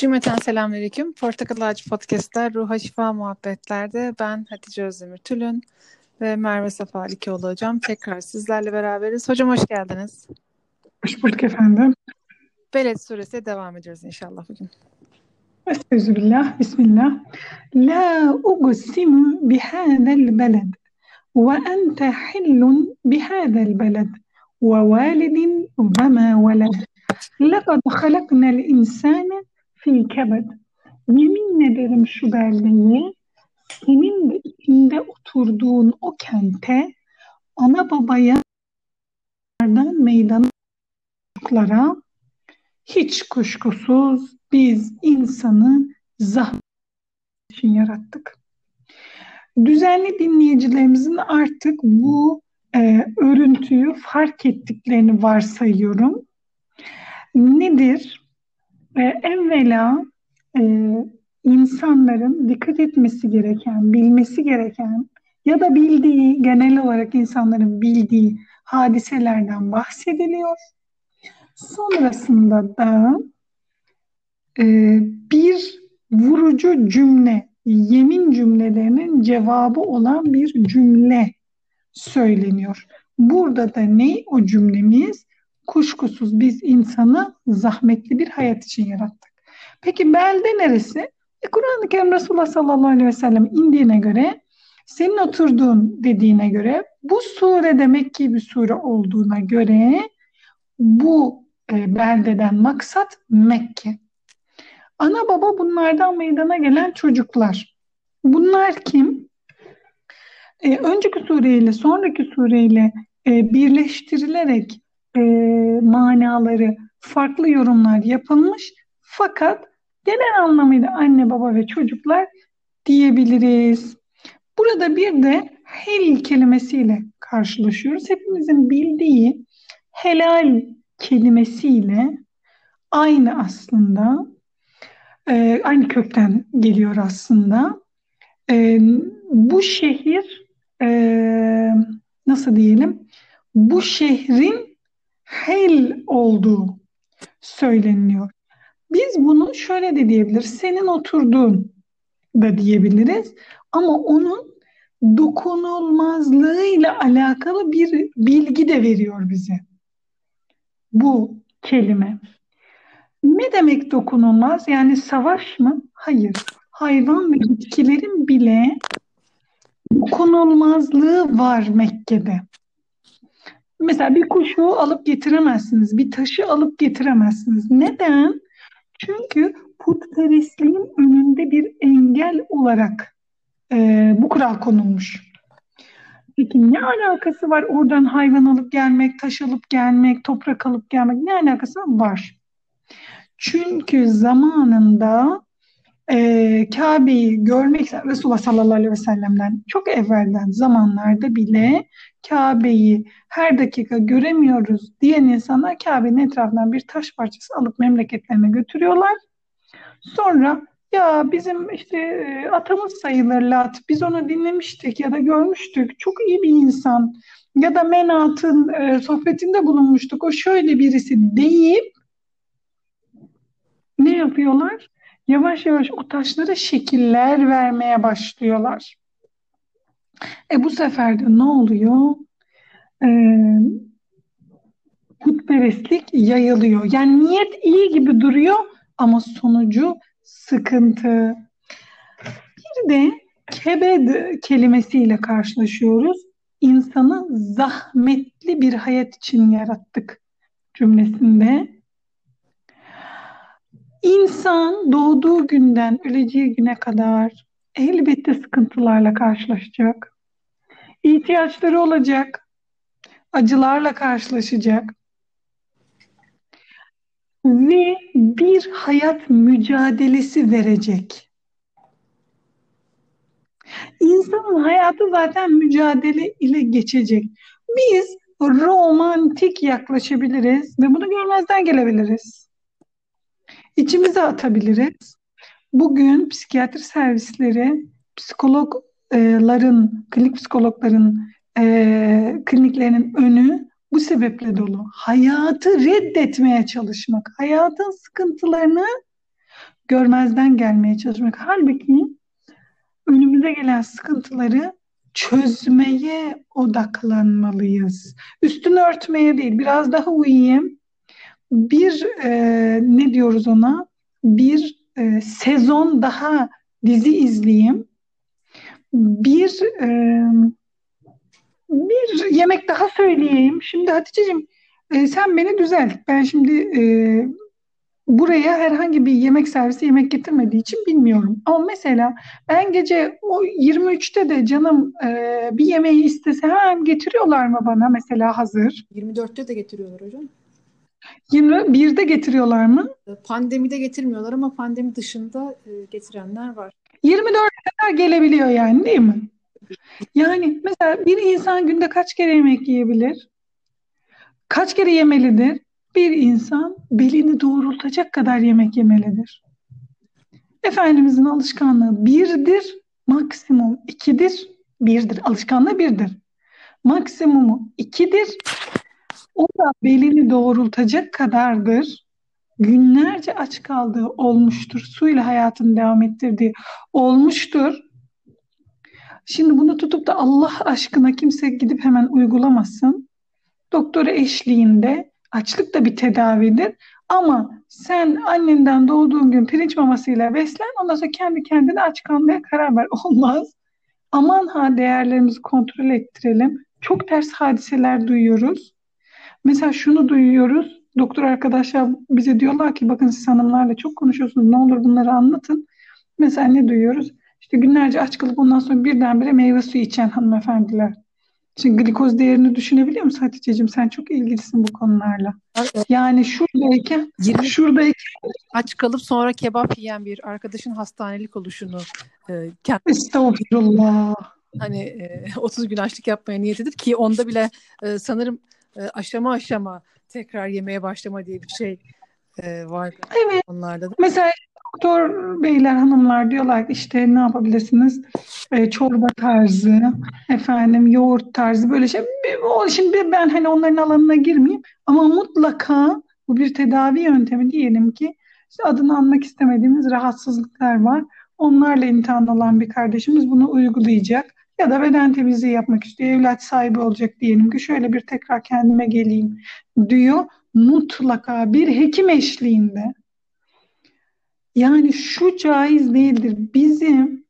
Cümleten selamünaleyküm. Portakal Ağacı Podcast'ler, Ruha Şifa Muhabbetler'de ben Hatice Özdemir Tülün ve Merve Safa Likeoğlu Hocam. Tekrar sizlerle beraberiz. Hocam hoş geldiniz. Hoş bulduk efendim. Beled suresiyle devam ediyoruz inşallah bugün. Estağfirullah, Bismillah. La uqsimu bihadel beled ve ente hillun bihadel beled ve validin ve ma veled. لَقَدْ خَلَقْنَا الْاِنْسَانَ fil kebed. Yemin ederim şu beldeyi senin de içinde oturduğun o kente ana babaya meydana çocuklara hiç kuşkusuz biz insanı zahmet için yarattık. Düzenli dinleyicilerimizin artık bu e, örüntüyü fark ettiklerini varsayıyorum. Nedir? E, evvela e, insanların dikkat etmesi gereken, bilmesi gereken ya da bildiği, genel olarak insanların bildiği hadiselerden bahsediliyor. Sonrasında da e, bir vurucu cümle, yemin cümlelerinin cevabı olan bir cümle söyleniyor. Burada da ne o cümlemiz? Kuşkusuz biz insanı zahmetli bir hayat için yarattık. Peki belde neresi? E, Kur'an-ı Kerim Resulullah sallallahu aleyhi ve sellem indiğine göre senin oturduğun dediğine göre bu sure demek ki bir sure olduğuna göre bu e, beldeden maksat Mekke. Ana baba bunlardan meydana gelen çocuklar. Bunlar kim? E, önceki sureyle sonraki sureyle e, birleştirilerek e, manaları farklı yorumlar yapılmış. Fakat genel anlamıyla anne baba ve çocuklar diyebiliriz. Burada bir de hel kelimesiyle karşılaşıyoruz. Hepimizin bildiği helal kelimesiyle aynı aslında. E, aynı kökten geliyor aslında. E, bu şehir e, nasıl diyelim? Bu şehrin hel olduğu söyleniyor. Biz bunu şöyle de diyebiliriz. Senin oturduğun da diyebiliriz. Ama onun dokunulmazlığıyla alakalı bir bilgi de veriyor bize. Bu kelime. Ne demek dokunulmaz? Yani savaş mı? Hayır. Hayvan ve bitkilerin bile dokunulmazlığı var Mekke'de. Mesela bir kuşu alıp getiremezsiniz, bir taşı alıp getiremezsiniz. Neden? Çünkü putperestliğin önünde bir engel olarak e, bu kural konulmuş. Peki ne alakası var oradan hayvan alıp gelmek, taş alıp gelmek, toprak alıp gelmek ne alakası var? Çünkü zamanında e, Kabe'yi görmek Resulullah sallallahu aleyhi ve sellem'den çok evvelden zamanlarda bile Kabe'yi her dakika göremiyoruz diyen insanlar Kabe'nin etrafından bir taş parçası alıp memleketlerine götürüyorlar. Sonra ya bizim işte e, atamız sayılır Lat, biz onu dinlemiştik ya da görmüştük, çok iyi bir insan ya da Menat'ın e, sohbetinde bulunmuştuk, o şöyle birisi deyip ne yapıyorlar? Yavaş yavaş o taşlara şekiller vermeye başlıyorlar. E bu sefer de ne oluyor? e, putperestlik yayılıyor. Yani niyet iyi gibi duruyor ama sonucu sıkıntı. Bir de kebed kelimesiyle karşılaşıyoruz. İnsanı zahmetli bir hayat için yarattık cümlesinde. İnsan doğduğu günden öleceği güne kadar elbette sıkıntılarla karşılaşacak. İhtiyaçları olacak acılarla karşılaşacak ve bir hayat mücadelesi verecek. İnsanın hayatı zaten mücadele ile geçecek. Biz romantik yaklaşabiliriz ve bunu görmezden gelebiliriz. İçimize atabiliriz. Bugün psikiyatri servisleri psikologların, klinik psikologların e, kliniklerinin önü bu sebeple dolu. Hayatı reddetmeye çalışmak, hayatın sıkıntılarını görmezden gelmeye çalışmak. Halbuki önümüze gelen sıkıntıları çözmeye odaklanmalıyız. Üstünü örtmeye değil, biraz daha uyuyayım. Bir e, ne diyoruz ona? Bir e, sezon daha dizi izleyeyim. Bir e, bir yemek daha söyleyeyim. Şimdi Hatice'cim e, sen beni düzelt. Ben şimdi e, buraya herhangi bir yemek servisi yemek getirmediği için bilmiyorum. Ama mesela ben gece o 23'te de canım e, bir yemeği istese hemen getiriyorlar mı bana mesela hazır? 24'te de getiriyorlar hocam. 21'de getiriyorlar mı? Pandemide getirmiyorlar ama pandemi dışında e, getirenler var. 24'e kadar gelebiliyor yani değil mi? Yani mesela bir insan günde kaç kere yemek yiyebilir? Kaç kere yemelidir? Bir insan belini doğrultacak kadar yemek yemelidir. Efendimizin alışkanlığı birdir, maksimum ikidir, birdir. Alışkanlığı birdir. Maksimumu ikidir. O da belini doğrultacak kadardır. Günlerce aç kaldığı olmuştur. Suyla hayatını devam ettirdiği olmuştur. Şimdi bunu tutup da Allah aşkına kimse gidip hemen uygulamasın. Doktora eşliğinde açlık da bir tedavidir. Ama sen annenden doğduğun gün pirinç mamasıyla beslen ondan sonra kendi kendine aç kalmaya karar ver. Olmaz. Aman ha değerlerimizi kontrol ettirelim. Çok ters hadiseler duyuyoruz. Mesela şunu duyuyoruz. Doktor arkadaşlar bize diyorlar ki bakın siz hanımlarla çok konuşuyorsunuz. Ne olur bunları anlatın. Mesela ne duyuyoruz? İşte günlerce aç kalıp ondan sonra birdenbire meyve suyu içen hanımefendiler. Şimdi glikoz değerini düşünebiliyor musun Hatice'cim? Sen çok ilgilisin bu konularla. Yani şuradayken, 20 şuradayken aç kalıp sonra kebap yiyen bir arkadaşın hastanelik oluşunu e, kendi estağfurullah. hani e, 30 gün açlık yapmaya niyet edip ki onda bile e, sanırım e, aşama aşama tekrar yemeye başlama diye bir şey e, var Evet. onlarda da. Mesela doktor beyler hanımlar diyorlar ki işte ne yapabilirsiniz? E, çorba tarzı, efendim yoğurt tarzı böyle şey. O şimdi ben hani onların alanına girmeyeyim ama mutlaka bu bir tedavi yöntemi diyelim ki işte adını anmak istemediğimiz rahatsızlıklar var. Onlarla imtihan olan bir kardeşimiz bunu uygulayacak ya da beden temizliği yapmak istiyor, evlat sahibi olacak diyelim ki şöyle bir tekrar kendime geleyim diyor. Mutlaka bir hekim eşliğinde yani şu caiz değildir. Bizim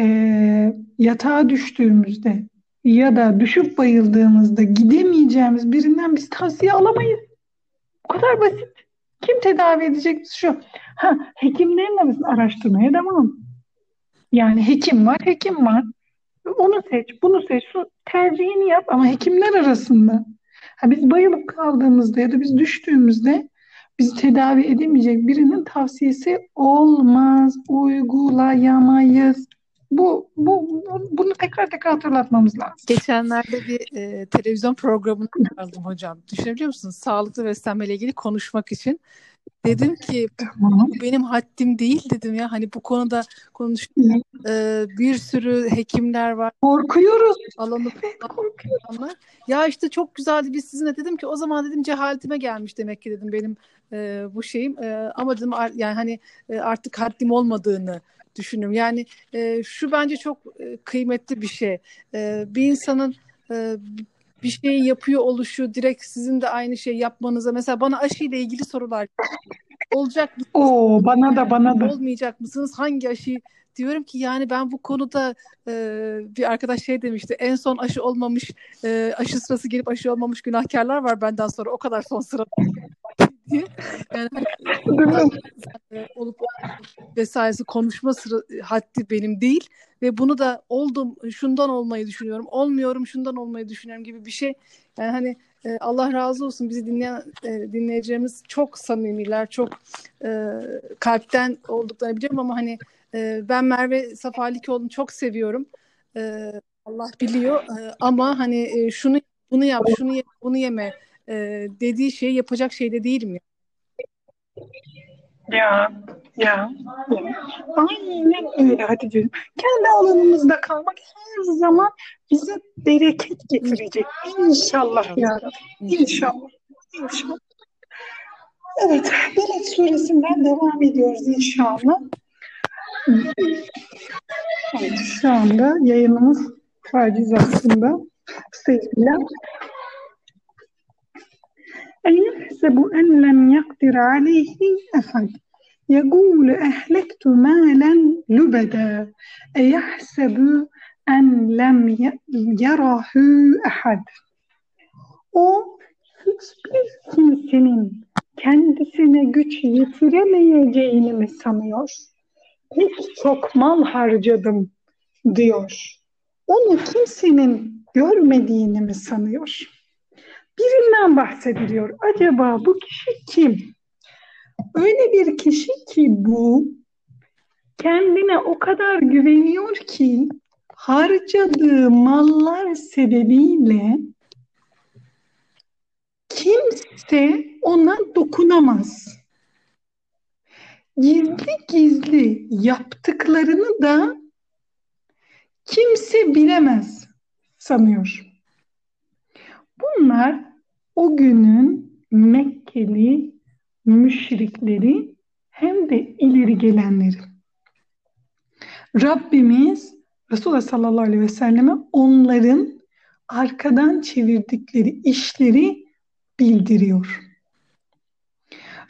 e, yatağa düştüğümüzde ya da düşüp bayıldığımızda gidemeyeceğimiz birinden biz tavsiye alamayız. Bu kadar basit. Kim tedavi edecek şu? Ha, hekimlerin de araştırmaya devam. Yani hekim var, hekim var. Onu seç, bunu seç, şu tercihini yap ama hekimler arasında. Ha, biz bayılıp kaldığımızda ya da biz düştüğümüzde bizi tedavi edemeyecek birinin tavsiyesi olmaz, uygulayamayız. Bu, bu, bunu tekrar tekrar hatırlatmamız lazım. Geçenlerde bir e, televizyon programını aldım hocam. Düşünebiliyor musunuz? Sağlıklı beslenmeyle ilgili konuşmak için. Dedim ki bu benim haddim değil dedim ya. Hani bu konuda konuş e, bir sürü hekimler var. Korkuyoruz. Alanı korkuyoruz. Ya işte çok güzeldi biz sizinle dedim ki o zaman dedim cehaletime gelmiş demek ki dedim benim e, bu şeyim. E, ama dedim yani hani artık haddim olmadığını düşünüyorum. Yani e, şu bence çok e, kıymetli bir şey. E, bir insanın e, bir şeyi yapıyor oluşu direkt sizin de aynı şeyi yapmanıza mesela bana aşıyla ilgili sorular olacak mı? Oo, bana da bana da. olmayacak mısınız? Hangi aşıyı? Diyorum ki yani ben bu konuda e, bir arkadaş şey demişti. En son aşı olmamış, e, aşı sırası gelip aşı olmamış günahkarlar var benden sonra. O kadar son sırada diye. Yani e, olup vesairesi konuşma sıra, haddi benim değil ve bunu da oldum şundan olmayı düşünüyorum olmuyorum şundan olmayı düşünüyorum gibi bir şey. Yani hani e, Allah razı olsun bizi dinleyen e, dinleyeceğimiz çok samimiler çok e, kalpten olduklarını biliyorum ama hani e, ben Merve Safalikoğlu'nu çok seviyorum. E, Allah biliyor E, ama hani e, şunu bunu yap şunu ye, bunu yeme e, dediği şeyi yapacak şeyde değilim ya. Ya, ya. Aynen öyle Hatice'ciğim. Kendi alanımızda kalmak her zaman bize bereket getirecek. İnşallah ya. İnşallah. İnşallah. Evet, Beled suresinden devam ediyoruz inşallah. Evet, şu anda yayınımız taciz aslında. Sevgiler. أيحسب أن لم يقدر عليه أحد يقول أهلكت مالا لبدا أيحسب أن لم يره أحد O hiçbir kimsenin kendisine güç yetiremeyeceğini mi sanıyor? Pek çok mal harcadım diyor. Onu kimsenin görmediğini mi sanıyor? Birinden bahsediliyor. Acaba bu kişi kim? Öyle bir kişi ki bu kendine o kadar güveniyor ki harcadığı mallar sebebiyle kimse ona dokunamaz. Gizli gizli yaptıklarını da kimse bilemez sanıyor. Bunlar o günün Mekkeli müşrikleri hem de ileri gelenleri. Rabbimiz Resulullah sallallahu aleyhi ve selleme onların arkadan çevirdikleri işleri bildiriyor.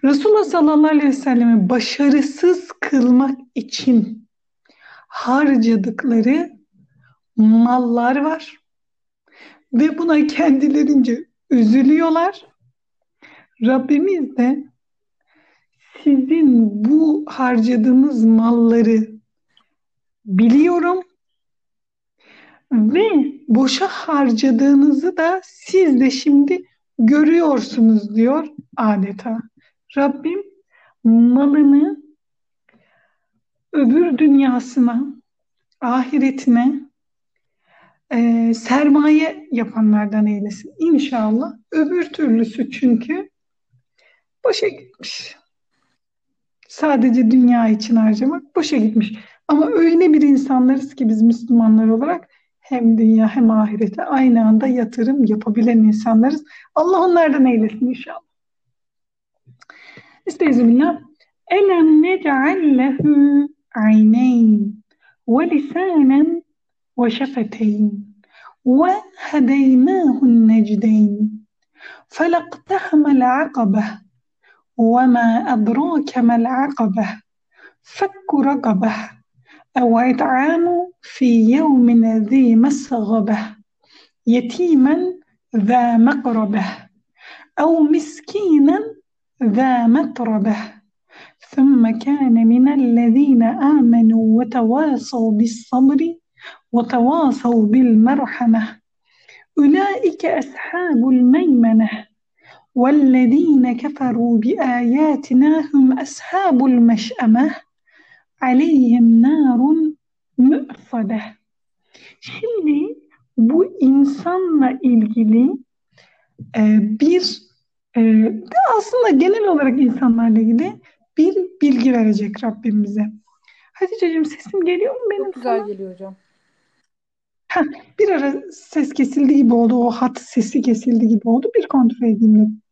Resulullah sallallahu aleyhi ve sellemi başarısız kılmak için harcadıkları mallar var ve buna kendilerince üzülüyorlar. Rabbimiz de sizin bu harcadığınız malları biliyorum ve boşa harcadığınızı da siz de şimdi görüyorsunuz diyor adeta. Rabbim malını öbür dünyasına, ahiretine e, sermaye yapanlardan eylesin. İnşallah. Öbür türlüsü çünkü boşa gitmiş. Sadece dünya için harcamak boşa gitmiş. Ama öyle bir insanlarız ki biz Müslümanlar olarak hem dünya hem ahirete aynı anda yatırım yapabilen insanlarız. Allah onlardan eylesin inşallah. Estağfirullah. Elem nec'al lehu ayneyn ve lisanen ve hedeynâhun necdeyn فلاقتحم العقبة وما أدراك ما العقبة؟ فك رقبة أو إطعام في يوم ذي مسغبة يتيما ذا مقربة أو مسكينا ذا متربة. ثم كان من الذين آمنوا وتواصوا بالصبر وتواصوا بالمرحمة أولئك أصحاب الميمنة والذين كفروا بآياتنا هم أصحاب المشأمة aleyhim narun mü'fade. Şimdi bu insanla ilgili e, bir e, aslında genel olarak insanlarla ilgili bir bilgi verecek Rabbim bize. Hatice'cim sesim geliyor mu benim Çok güzel sana? geliyor hocam. Heh, bir ara ses kesildi gibi oldu. O hat sesi kesildi gibi oldu. Bir kontrol edeyim dedim.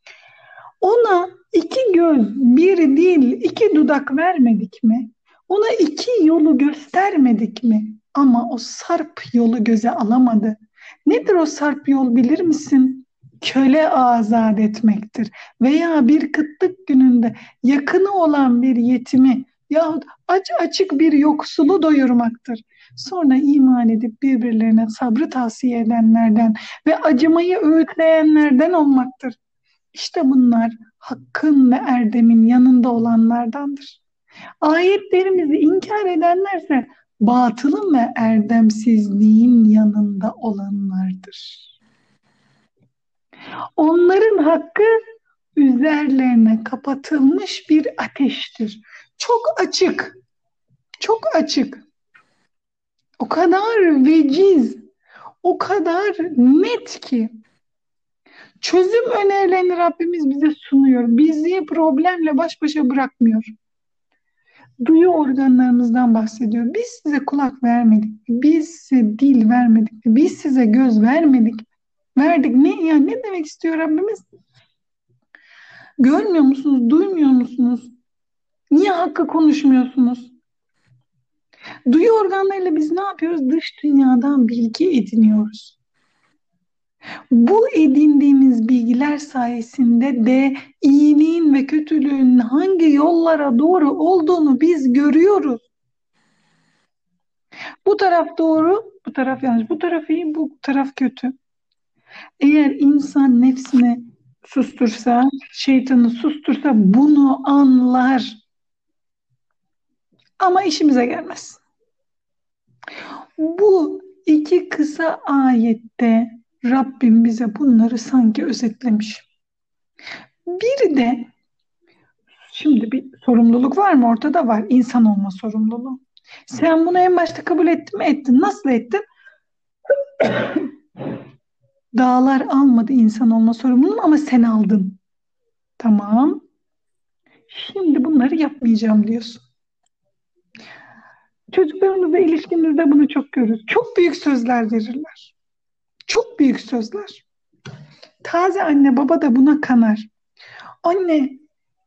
Ona iki göz, bir dil, iki dudak vermedik mi? Ona iki yolu göstermedik mi? Ama o sarp yolu göze alamadı. Nedir o sarp yol bilir misin? Köle azat etmektir. Veya bir kıtlık gününde yakını olan bir yetimi yahut aç açık bir yoksulu doyurmaktır. Sonra iman edip birbirlerine sabrı tavsiye edenlerden ve acımayı öğütleyenlerden olmaktır. İşte bunlar hakkın ve erdemin yanında olanlardandır. Ayetlerimizi inkar edenlerse batılın ve erdemsizliğin yanında olanlardır. Onların hakkı üzerlerine kapatılmış bir ateştir. Çok açık, çok açık. O kadar veciz, o kadar net ki çözüm önerilerini Rabbimiz bize sunuyor. Bizi problemle baş başa bırakmıyor. Duyu organlarımızdan bahsediyor. Biz size kulak vermedik. Biz size dil vermedik. Biz size göz vermedik. Verdik. Ne yani ne demek istiyor Rabbimiz? Görmüyor musunuz? Duymuyor musunuz? Niye hakkı konuşmuyorsunuz? Duyu organlarıyla biz ne yapıyoruz? Dış dünyadan bilgi ediniyoruz. Bu edindiğimiz bilgiler sayesinde de iyiliğin ve kötülüğün hangi yollara doğru olduğunu biz görüyoruz. Bu taraf doğru, bu taraf yanlış. Bu taraf iyi, bu taraf kötü. Eğer insan nefsini sustursa, şeytanı sustursa bunu anlar. Ama işimize gelmez. Bu iki kısa ayette Rabbim bize bunları sanki özetlemiş. Biri de şimdi bir sorumluluk var mı? Ortada var. İnsan olma sorumluluğu. Sen bunu en başta kabul ettin mi? Ettin. Nasıl ettin? Dağlar almadı insan olma sorumluluğunu ama sen aldın. Tamam. Şimdi bunları yapmayacağım diyorsun. Çocuklarımızla ilişkimizde bunu çok görürüz. Çok büyük sözler verirler. Çok büyük sözler. Taze anne baba da buna kanar. Anne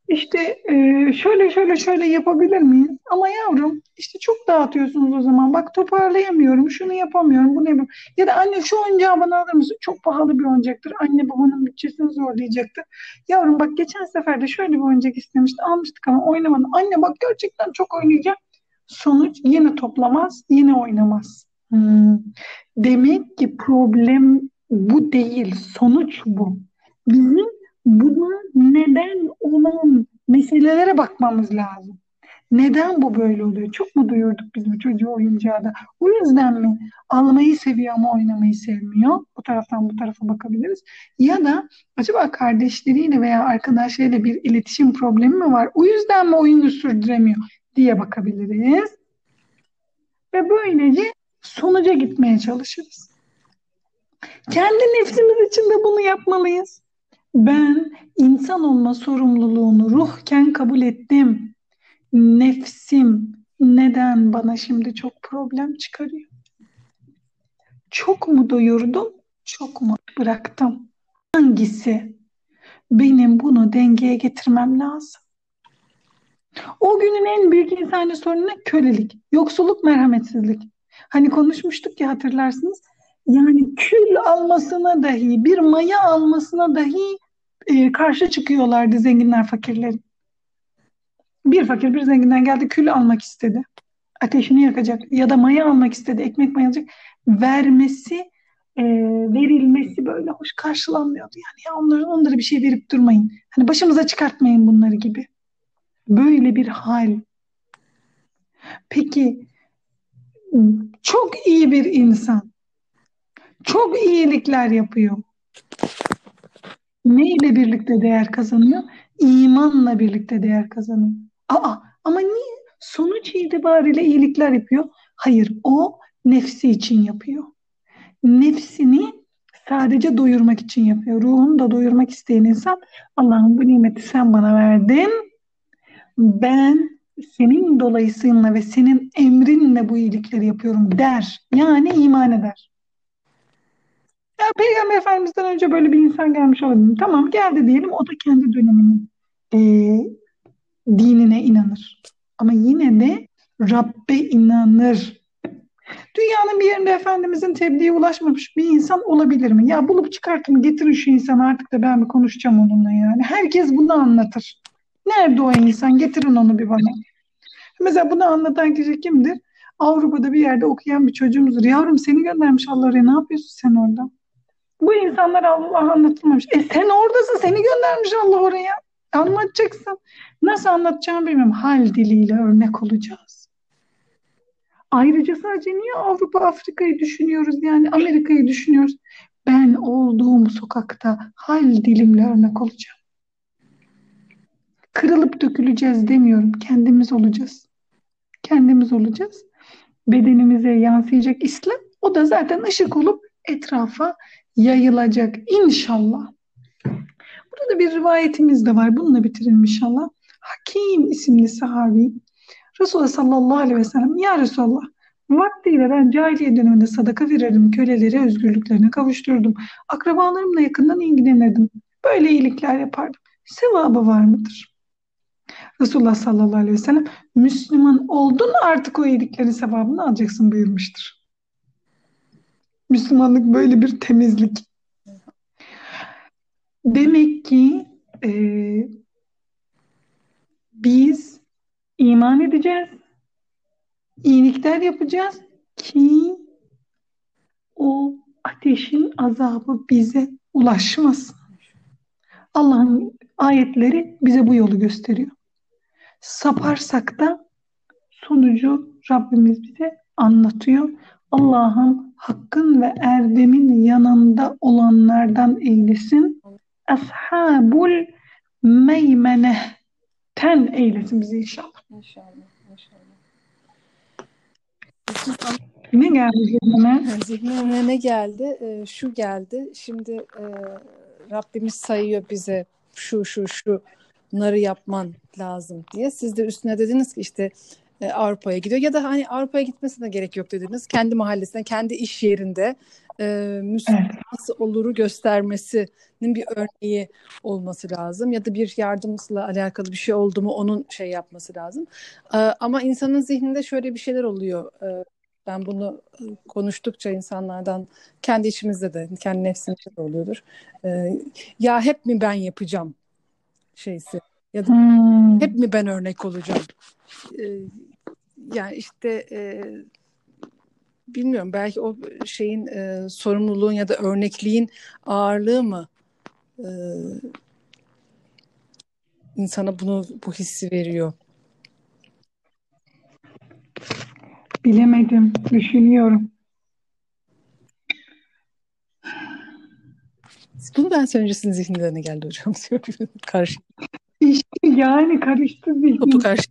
işte e, şöyle şöyle şöyle yapabilir miyiz? Ama yavrum işte çok dağıtıyorsunuz o zaman. Bak toparlayamıyorum, şunu yapamıyorum, bunu yapamıyorum. Ya da anne şu oyuncağı bana alır mısın? Çok pahalı bir oyuncaktır. Anne babanın bütçesini zorlayacaktır. Yavrum bak geçen sefer de şöyle bir oyuncak istemişti. Almıştık ama oynamadım. Anne bak gerçekten çok oynayacağım. Sonuç yine toplamaz, yine oynamaz. Hmm. Demek ki problem bu değil, sonuç bu. Bizim buna neden olan meselelere bakmamız lazım. Neden bu böyle oluyor? Çok mu duyurduk biz bu çocuğu oyuncağı da? O yüzden mi? Almayı seviyor ama oynamayı sevmiyor. Bu taraftan bu tarafa bakabiliriz. Ya da acaba kardeşleriyle veya arkadaşlarıyla bir iletişim problemi mi var? O yüzden mi oyunu sürdüremiyor diye bakabiliriz. Ve böylece sonuca gitmeye çalışırız. Kendi nefsimiz için de bunu yapmalıyız. Ben insan olma sorumluluğunu ruhken kabul ettim. Nefsim neden bana şimdi çok problem çıkarıyor? Çok mu doyurdum, çok mu bıraktım? Hangisi? Benim bunu dengeye getirmem lazım. O günün en büyük insani sorunu kölelik, yoksulluk, merhametsizlik. Hani konuşmuştuk ya hatırlarsınız. Yani kül almasına dahi, bir maya almasına dahi e, karşı çıkıyorlardı zenginler fakirlerin. Bir fakir bir zenginden geldi kül almak istedi. Ateşini yakacak ya da maya almak istedi, ekmek mayalacak. Vermesi, e, verilmesi böyle hoş karşılanmıyordu. Yani ya onlara, onlara bir şey verip durmayın. Hani başımıza çıkartmayın bunları gibi. Böyle bir hal. Peki çok iyi bir insan. Çok iyilikler yapıyor. Ne ile birlikte değer kazanıyor? İmanla birlikte değer kazanıyor. Aa, ama niye? Sonuç itibariyle iyilikler yapıyor. Hayır, o nefsi için yapıyor. Nefsini sadece doyurmak için yapıyor. Ruhunu da doyurmak isteyen insan Allah'ım bu nimeti sen bana verdin. Ben senin dolayısıyla ve senin emrinle bu iyilikleri yapıyorum der. Yani iman eder. Ya Peygamber Efendimiz'den önce böyle bir insan gelmiş olabilir. Tamam geldi diyelim o da kendi döneminin e, dinine inanır. Ama yine de Rabbe inanır. Dünyanın bir yerinde Efendimizin tebliğe ulaşmamış bir insan olabilir mi? Ya bulup çıkartın getirin şu insanı artık da ben bir konuşacağım onunla yani. Herkes bunu anlatır. Nerede o insan? Getirin onu bir bana. Mesela bunu anlatan kişi kimdir? Avrupa'da bir yerde okuyan bir çocuğumuzdur. Yavrum seni göndermiş Allah oraya. Ne yapıyorsun sen orada? Bu insanlar Allah anlatılmamış. E sen oradasın. Seni göndermiş Allah oraya. Anlatacaksın. Nasıl anlatacağımı bilmiyorum. Hal diliyle örnek olacağız. Ayrıca sadece niye Avrupa, Afrika'yı düşünüyoruz? Yani Amerika'yı düşünüyoruz. Ben olduğum sokakta hal dilimle örnek olacağım. Kırılıp döküleceğiz demiyorum. Kendimiz olacağız. Kendimiz olacağız. Bedenimize yansıyacak İslam. O da zaten ışık olup etrafa yayılacak inşallah. Burada bir rivayetimiz de var. Bununla bitirelim inşallah. Hakim isimli sahabi Resulullah sallallahu aleyhi ve sellem Ya Resulallah vaktiyle ben cahiliye döneminde sadaka verirdim. Köleleri özgürlüklerine kavuşturdum. Akrabalarımla yakından ilgilenirdim. Böyle iyilikler yapardım. sevabı var mıdır? Resulullah sallallahu aleyhi ve sellem Müslüman oldun artık o iyiliklerin sevabını alacaksın buyurmuştur. Müslümanlık böyle bir temizlik. Demek ki e, biz iman edeceğiz, iyilikler yapacağız ki o ateşin azabı bize ulaşmasın. Allah'ın ayetleri bize bu yolu gösteriyor. Saparsak da sonucu Rabbimiz bize anlatıyor. Allah'ım hakkın ve erdemin yanında olanlardan eylesin. Ashabul meymenehten eylesin bizi inşallah. İnşallah. İnşallah. Ne geldi zihnime? Zihnime ne geldi? Ee, şu geldi. Şimdi e, Rabbimiz sayıyor bize şu şu şu bunları yapman lazım diye. Siz de üstüne dediniz ki işte e, Avrupa'ya gidiyor ya da hani Avrupa'ya gitmesine gerek yok dediniz. Kendi mahallesinde, kendi iş yerinde e, Müslüman Evet. nasıl oluru göstermesinin bir örneği olması lazım ya da bir yardımla alakalı bir şey oldu mu onun şey yapması lazım. E, ama insanın zihninde şöyle bir şeyler oluyor. E, ben bunu e, konuştukça insanlardan kendi içimizde de, kendi nefsimizde de oluyordur. E, ya hep mi ben yapacağım şeysi ya da Hmm. hep mi ben örnek olacağım? E, yani işte e, bilmiyorum belki o şeyin e, sorumluluğun ya da örnekliğin ağırlığı mı e, insana bunu bu hissi veriyor. Bilemedim. Düşünüyorum. Bunu ben söyleyince sizin zihninize ne geldi hocam? karşı, İşte yani karıştı topu zihnim. karşı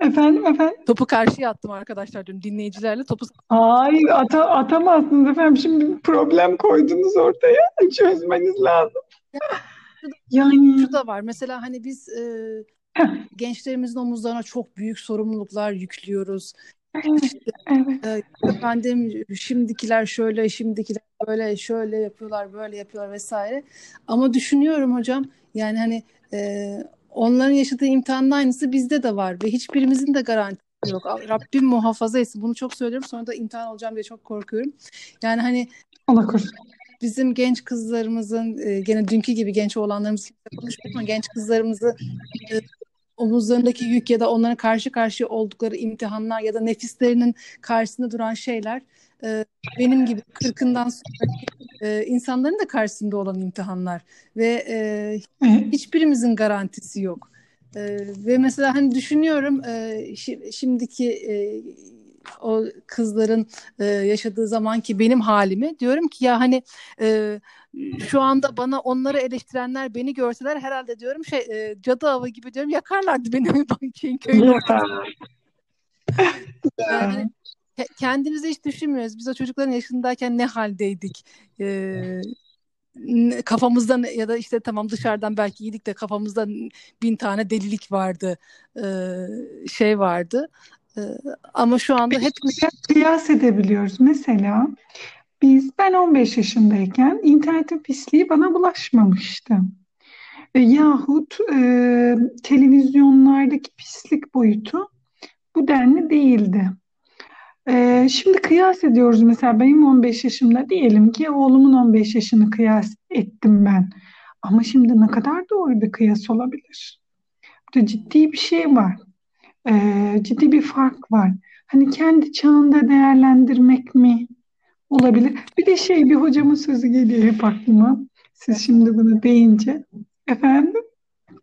Efendim efendim. topu karşıya attım arkadaşlar diyorum. Dinleyicilerle topu Hayır ata, atamazsınız efendim. Şimdi problem koydunuz ortaya. Çözmeniz lazım. Yani şu da var. Mesela hani biz e, gençlerimizin omuzlarına çok büyük sorumluluklar yüklüyoruz. Evet, evet. Ee, şimdikiler şöyle, şimdikiler böyle, şöyle yapıyorlar, böyle yapıyorlar vesaire. Ama düşünüyorum hocam yani hani e, onların yaşadığı imtihanın aynısı bizde de var ve hiçbirimizin de garantisi yok. Rabbim muhafaza etsin. Bunu çok söylüyorum. Sonra da imtihan olacağım diye çok korkuyorum. Yani hani Allah korusun. bizim genç kızlarımızın e, gene dünkü gibi genç oğlanlarımız konuşmuyor ama genç kızlarımızı e, omuzlarındaki yük ya da onların karşı karşıya oldukları imtihanlar ya da nefislerinin karşısında duran şeyler e, benim gibi kırkından sonraki e, insanların da karşısında olan imtihanlar ve e, hiçbirimizin garantisi yok. E, ve mesela hani düşünüyorum e, şi- şimdiki e, o kızların e, yaşadığı zamanki benim halimi diyorum ki ya hani e, şu anda bana onları eleştirenler beni görseler herhalde diyorum şey e, cadı avı gibi diyorum yakarlardı beni şeyin köyün ortasında. Yani ke- kendimizi hiç düşünmüyoruz. Biz o çocukların yaşındayken ne haldeydik? Ee, ne- kafamızda ne- ya da işte tamam dışarıdan belki iyiydik de kafamızda bin tane delilik vardı. Ee, şey vardı. Ee, ama şu anda hep Kıyas, kıyas edebiliyoruz. Mesela biz ben 15 yaşındayken internetin pisliği bana bulaşmamıştı. E, yahut e, televizyonlardaki pislik boyutu bu denli değildi. E, şimdi kıyas ediyoruz mesela benim 15 yaşımda diyelim ki oğlumun 15 yaşını kıyas ettim ben. Ama şimdi ne kadar doğru bir kıyas olabilir? Burada ciddi bir şey var. E, ciddi bir fark var. Hani kendi çağında değerlendirmek mi olabilir? Bir de şey bir hocamın sözü geliyor hep aklıma. Siz şimdi bunu deyince. Efendim?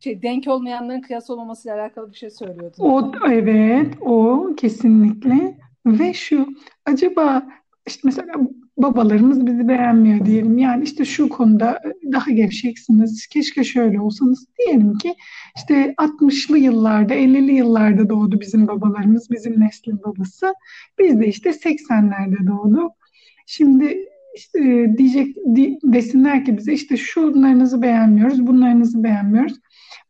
şey, denk olmayanların kıyas olmamasıyla alakalı bir şey söylüyordun. O evet, o kesinlikle. Ve şu, acaba işte mesela babalarımız bizi beğenmiyor diyelim. Yani işte şu konuda daha gevşeksiniz. Keşke şöyle olsanız. Diyelim ki işte 60'lı yıllarda, 50'li yıllarda doğdu bizim babalarımız, bizim neslin babası. Biz de işte 80'lerde doğduk. Şimdi işte diyecek di- desinler ki bize işte şunlarınızı beğenmiyoruz, bunlarınızı beğenmiyoruz.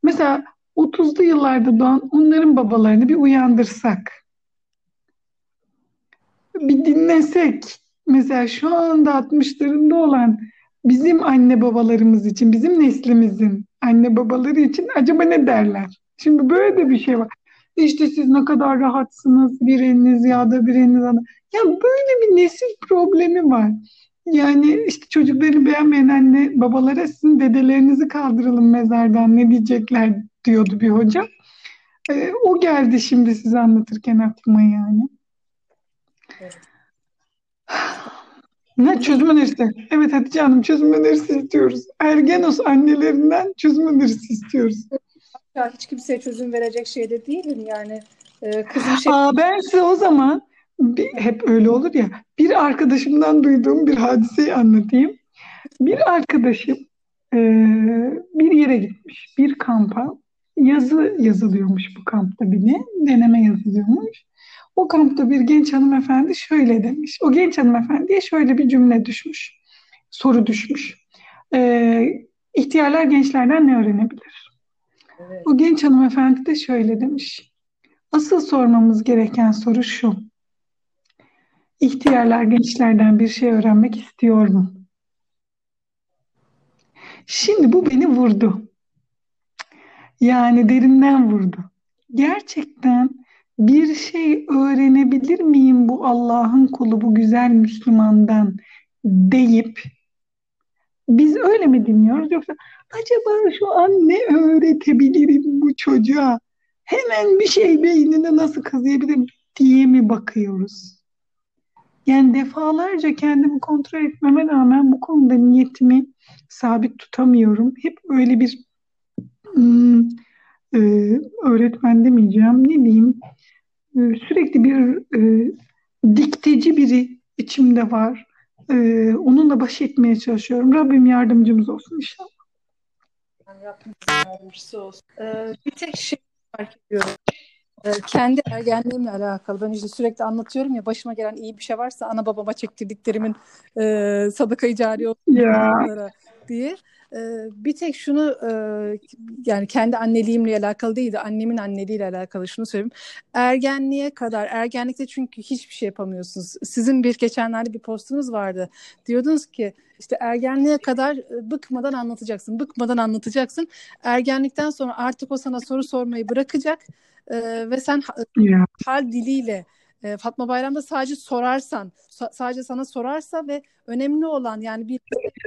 Mesela 30'lu yıllarda doğan onların babalarını bir uyandırsak, bir dinlesek, mesela şu anda 60'larında olan bizim anne babalarımız için, bizim neslimizin anne babaları için acaba ne derler? Şimdi böyle de bir şey var. İşte siz ne kadar rahatsınız bir eliniz yağda bir eliniz ana. Ya böyle bir nesil problemi var. Yani işte çocukları beğenmeyen anne babalara sizin dedelerinizi kaldıralım mezardan ne diyecekler diyordu bir hocam. Ee, o geldi şimdi size anlatırken aklıma yani. Evet. Ne çözüm önerisi? Evet Hatice Hanım çözüm önerisi istiyoruz. Ergenos annelerinden çözüm önerisi istiyoruz. Ya hiç kimseye çözüm verecek şey de değilim yani. Ee, kızım şey... Aa, ben size o zaman bir, hep öyle olur ya bir arkadaşımdan duyduğum bir hadiseyi anlatayım. Bir arkadaşım e, bir yere gitmiş bir kampa yazı yazılıyormuş bu kampta bir ne deneme yazılıyormuş. O kampta bir genç hanımefendi şöyle demiş. O genç hanımefendiye şöyle bir cümle düşmüş. Soru düşmüş. Ee, ihtiyarlar gençlerden ne öğrenebilir? Evet. O genç hanımefendi de şöyle demiş. Asıl sormamız gereken soru şu. İhtiyarlar gençlerden bir şey öğrenmek istiyor mu? Şimdi bu beni vurdu. Yani derinden vurdu. Gerçekten bir şey öğrenebilir miyim bu Allah'ın kulu, bu güzel Müslümandan deyip biz öyle mi dinliyoruz yoksa acaba şu an ne öğretebilirim bu çocuğa? Hemen bir şey beynine nasıl kazıyabilirim diye mi bakıyoruz? Yani defalarca kendimi kontrol etmeme rağmen bu konuda niyetimi sabit tutamıyorum. Hep öyle bir hmm, e, öğretmen demeyeceğim, ne diyeyim, e, sürekli bir e, dikteci biri içimde var. E, onunla baş etmeye çalışıyorum. Rabbim yardımcımız olsun inşallah. Rabbim yardımcısı olsun. Ee, bir tek şey fark ediyorum. Kendi ergenliğimle alakalı. Ben işte sürekli anlatıyorum ya başıma gelen iyi bir şey varsa ana babama çektirdiklerimin e, sadaka cari olsun diye. Bir tek şunu yani kendi anneliğimle alakalı değil de annemin anneliğiyle alakalı şunu söyleyeyim. Ergenliğe kadar, ergenlikte çünkü hiçbir şey yapamıyorsunuz. Sizin bir geçenlerde bir postunuz vardı. Diyordunuz ki işte ergenliğe kadar bıkmadan anlatacaksın, bıkmadan anlatacaksın. Ergenlikten sonra artık o sana soru sormayı bırakacak ve sen hal diliyle e, Fatma Bayram'da sadece sorarsan, sadece sana sorarsa ve önemli olan yani bir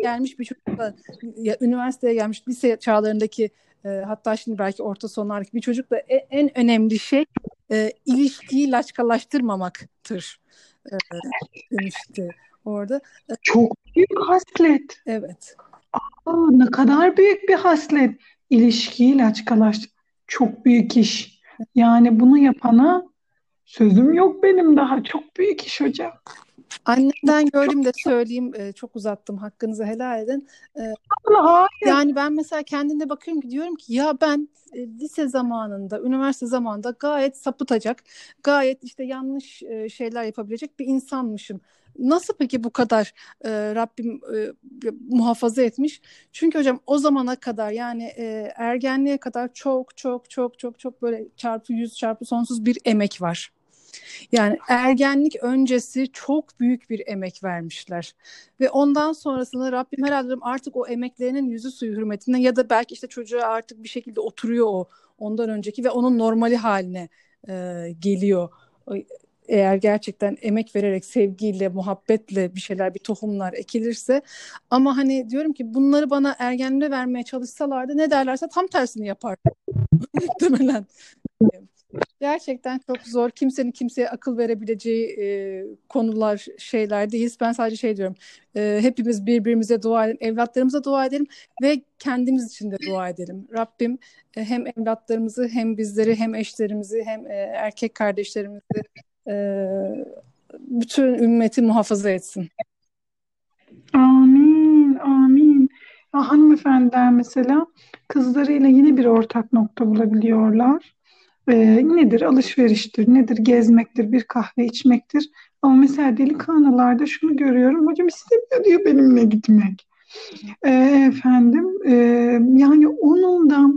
gelmiş bir çocukla ya, üniversiteye gelmiş lise çağlarındaki e, hatta şimdi belki orta sonlardaki bir çocukla en, en önemli şey e, ilişkiyi laçkalaştırmamaktır e, demişti orada. E, Çok büyük haslet. Evet. Aa, ne kadar büyük bir haslet. İlişkiyi laçkalaştır. Çok büyük iş. Yani bunu yapana Sözüm yok benim daha. Çok büyük iş hocam. Annemden gördüm de söyleyeyim. Ee, çok uzattım. Hakkınızı helal edin. Ee, hayır. Yani ben mesela kendimde bakıyorum ki diyorum ki ya ben e, lise zamanında, üniversite zamanında gayet sapıtacak, gayet işte yanlış e, şeyler yapabilecek bir insanmışım. Nasıl peki bu kadar e, Rabbim e, muhafaza etmiş? Çünkü hocam o zamana kadar yani e, ergenliğe kadar çok çok çok çok çok böyle çarpı yüz çarpı sonsuz bir emek var. Yani ergenlik öncesi çok büyük bir emek vermişler. Ve ondan sonrasında Rabbim herhalde artık o emeklerinin yüzü suyu hürmetine ya da belki işte çocuğa artık bir şekilde oturuyor o ondan önceki ve onun normali haline e, geliyor. Eğer gerçekten emek vererek, sevgiyle, muhabbetle bir şeyler, bir tohumlar ekilirse. Ama hani diyorum ki bunları bana ergenliğe vermeye çalışsalardı ne derlerse tam tersini yapar. Muhtemelen. Gerçekten çok zor. Kimsenin kimseye akıl verebileceği e, konular, şeylerdeyiz. Ben sadece şey diyorum. E, hepimiz birbirimize dua edelim, evlatlarımıza dua edelim ve kendimiz için de dua edelim. Rabbim e, hem evlatlarımızı hem bizleri hem eşlerimizi hem e, erkek kardeşlerimizi e, bütün ümmeti muhafaza etsin. Amin, amin. Ya, hanımefendiler mesela kızlarıyla yine bir ortak nokta bulabiliyorlar e, nedir? Alışveriştir, nedir? Gezmektir, bir kahve içmektir. Ama mesela delikanlılarda şunu görüyorum. Hocam istemiyor diyor benimle gitmek. E, efendim e, yani onunla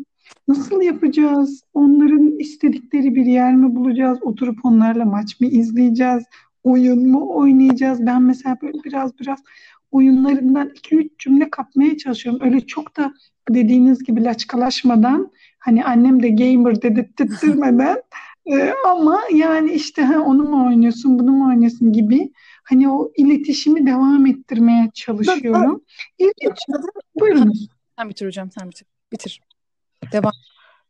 nasıl yapacağız? Onların istedikleri bir yer mi bulacağız? Oturup onlarla maç mı izleyeceğiz? Oyun mu oynayacağız? Ben mesela böyle biraz biraz oyunlarından 2-3 cümle kapmaya çalışıyorum. Öyle çok da dediğiniz gibi laçkalaşmadan hani annem de gamer dedirttirmeden e, ama yani işte ha, onu mu oynuyorsun bunu mu oynuyorsun gibi hani o iletişimi devam ettirmeye çalışıyorum. İlginç. Buyurunuz. Sen bitir hocam sen bitir. Bitir. Devam.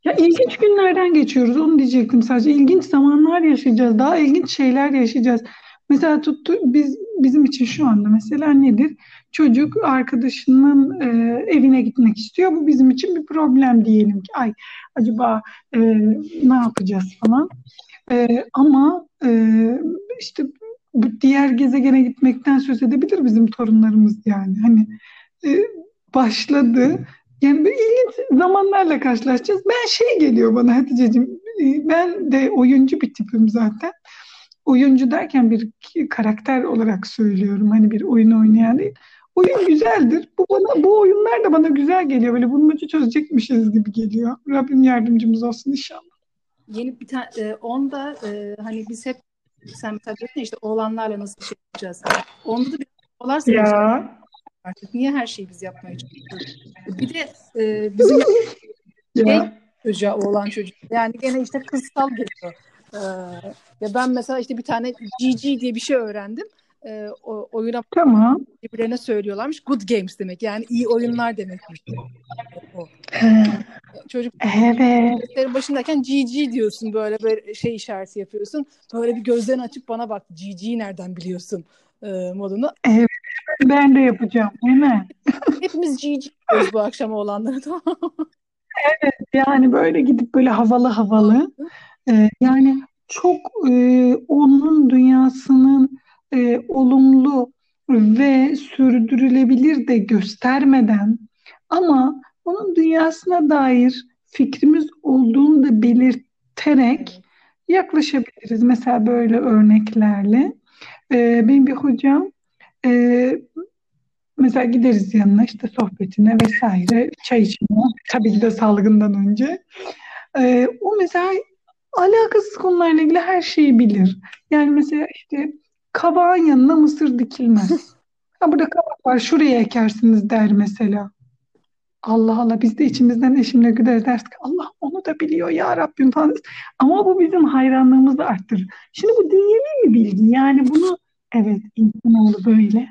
Ya ilginç günlerden geçiyoruz. Onu diyecektim sadece. İlginç zamanlar yaşayacağız. Daha ilginç şeyler yaşayacağız. Mesela tuttu biz bizim için şu anda mesela nedir? Çocuk arkadaşının e, evine gitmek istiyor. Bu bizim için bir problem diyelim ki. Ay acaba e, ne yapacağız falan. E, ama e, işte bu diğer gezegene gitmekten söz edebilir bizim torunlarımız yani. Hani e, başladı. Yani böyle ilginç zamanlarla karşılaşacağız. Ben şey geliyor bana Hatice'ciğim, e, ben de oyuncu bir tipim zaten. Oyuncu derken bir karakter olarak söylüyorum. Hani bir oyun oynayan değil. Oyun güzeldir. Bu bana bu oyunlar da bana güzel geliyor. Böyle bulmaca çözecekmişiz gibi geliyor. Rabbim yardımcımız olsun inşallah. Yeni bir tane e, onda e, hani biz hep sen mesela diyorsun işte oğlanlarla nasıl şey yapacağız. Onda da bir oğlar Ya. artık. Niye her şeyi biz yapmaya çalışıyoruz? Bir de e, bizim şey Ya. çocuğa, oğlan çocuğa. Yani gene işte kızsal geliyor. Ee, ya ben mesela işte bir tane GG diye bir şey öğrendim. Ee, o, oyuna Tamam. birbirlerine söylüyorlarmış. Good games demek. Yani iyi oyunlar demekmiş. O. Çocuk Evet. başındayken GG diyorsun böyle böyle şey işareti yapıyorsun. Böyle bir gözlerini açıp bana bak GG'yi nereden biliyorsun e, modunu. Evet. Ben de yapacağım. Hemen. Hepimiz GG diyoruz bu akşam olanlara tamam mı? Yani böyle gidip böyle havalı havalı. Ee, yani çok e, onun dünyasının e, olumlu ve sürdürülebilir de göstermeden ama onun dünyasına dair fikrimiz olduğunu da belirterek yaklaşabiliriz. Mesela böyle örneklerle. Ee, benim bir hocam e, mesela gideriz yanına işte sohbetine vesaire çay içmeye tabii ki de salgından önce. Ee, o mesela alakasız konularla ilgili her şeyi bilir. Yani mesela işte kabağın yanına mısır dikilmez. Ha burada kabak var şuraya ekersiniz der mesela. Allah Allah biz de içimizden eşimle gideriz deriz ki Allah onu da biliyor ya Rabbim falan. Ama bu bizim hayranlığımızı arttırır. Şimdi bu dünyevi bir bilgi. Yani bunu evet insanoğlu böyle.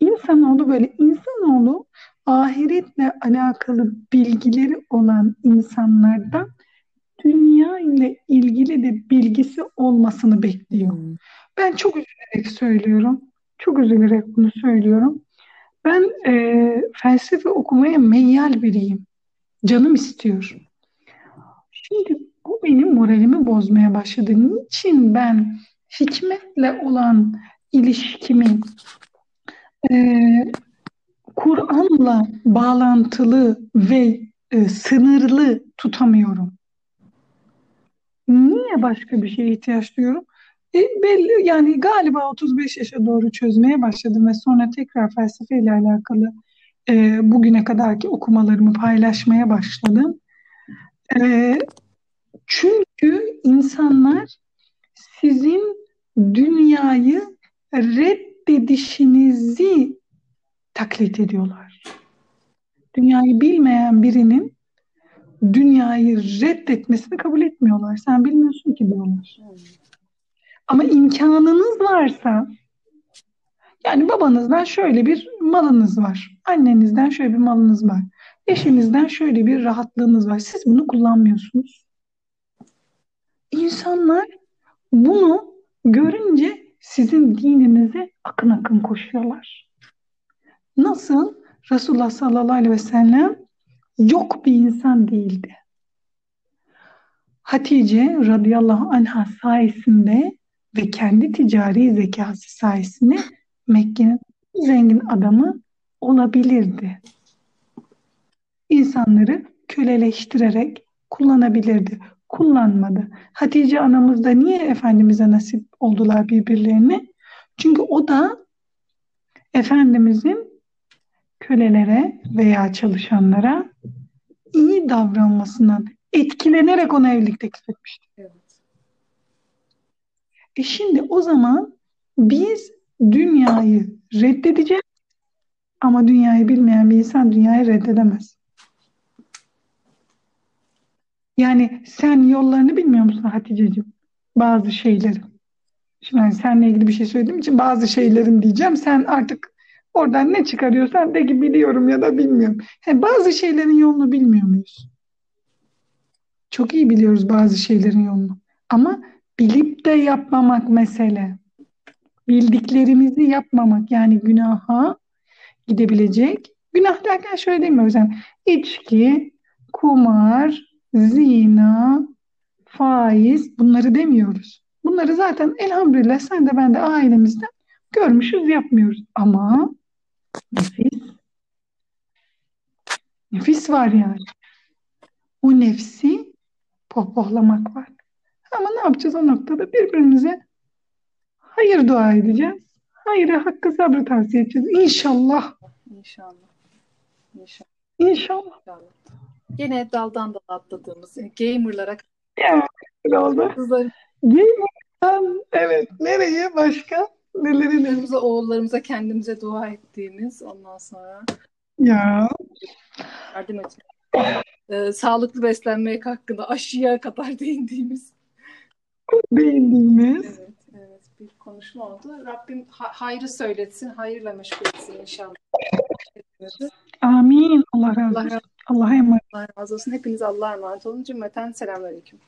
İnsanoğlu böyle. İnsanoğlu ahiretle alakalı bilgileri olan insanlardan dünya ile ilgili de bilgisi olmasını bekliyor. Ben çok üzülerek söylüyorum. Çok üzülerek bunu söylüyorum. Ben e, felsefe okumaya meyyal biriyim. Canım istiyor. Şimdi bu benim moralimi bozmaya başladı. Niçin ben hikmetle olan ilişkimi e, Kur'an'la bağlantılı ve e, sınırlı tutamıyorum? Niye başka bir şeye ihtiyaç duyuyorum? E, belli yani galiba 35 yaşa doğru çözmeye başladım ve sonra tekrar felsefeyle alakalı e, bugüne kadarki okumalarımı paylaşmaya başladım. E, çünkü insanlar sizin dünyayı reddedişinizi taklit ediyorlar. Dünyayı bilmeyen birinin dünyayı reddetmesini kabul etmiyorlar. Sen bilmiyorsun ki diyorlar. Ama imkanınız varsa yani babanızdan şöyle bir malınız var. Annenizden şöyle bir malınız var. Eşinizden şöyle bir rahatlığınız var. Siz bunu kullanmıyorsunuz. İnsanlar bunu görünce sizin dininize akın akın koşuyorlar. Nasıl? Resulullah sallallahu aleyhi ve sellem yok bir insan değildi. Hatice radıyallahu anha sayesinde ve kendi ticari zekası sayesinde Mekke'nin zengin adamı olabilirdi. İnsanları köleleştirerek kullanabilirdi. Kullanmadı. Hatice anamız da niye Efendimiz'e nasip oldular birbirlerine? Çünkü o da Efendimiz'in kölelere veya çalışanlara iyi davranmasından etkilenerek ona evlilik teklif etmişti. Evet. E şimdi o zaman biz dünyayı reddedeceğiz ama dünyayı bilmeyen bir insan dünyayı reddedemez. Yani sen yollarını bilmiyor musun Hatice'ciğim? Bazı şeyleri. Şimdi hani seninle ilgili bir şey söylediğim için bazı şeylerin diyeceğim. Sen artık oradan ne çıkarıyorsan de ki biliyorum ya da bilmiyorum. He, bazı şeylerin yolunu bilmiyor muyuz? Çok iyi biliyoruz bazı şeylerin yolunu. Ama bilip de yapmamak mesele. Bildiklerimizi yapmamak yani günaha gidebilecek. Günah derken şöyle mi Özlem? İçki, kumar, zina, faiz bunları demiyoruz. Bunları zaten elhamdülillah sen de ben de ailemizden görmüşüz yapmıyoruz. Ama nefis, nefis var yani. O nefsi pohpohlamak var. Ama ne yapacağız o noktada? Birbirimize hayır dua edeceğiz. Hayırı, hakkı, sabrı tavsiye edeceğiz. İnşallah. İnşallah. İnşallah. İnşallah. İnşallah. Gene daldan dala atladığımız gamerlara öyle oldu. Gamer'dan evet. Nereye başka? Neleri ne? oğullarımıza kendimize dua ettiğimiz ondan sonra Ya yardım et. Ee, sağlıklı beslenmek hakkında aşıya kadar değindiğimiz değindiğimiz. evet, evet bir konuşma oldu. Rabbim ha- hayrı söyletsin, hayırla meşgul etsin inşallah. Amin. Allah razı Allah olsun. Allah'a emanet. Allah razı olsun. Hepiniz Allah'a emanet olun. Cümleten selamünaleyküm.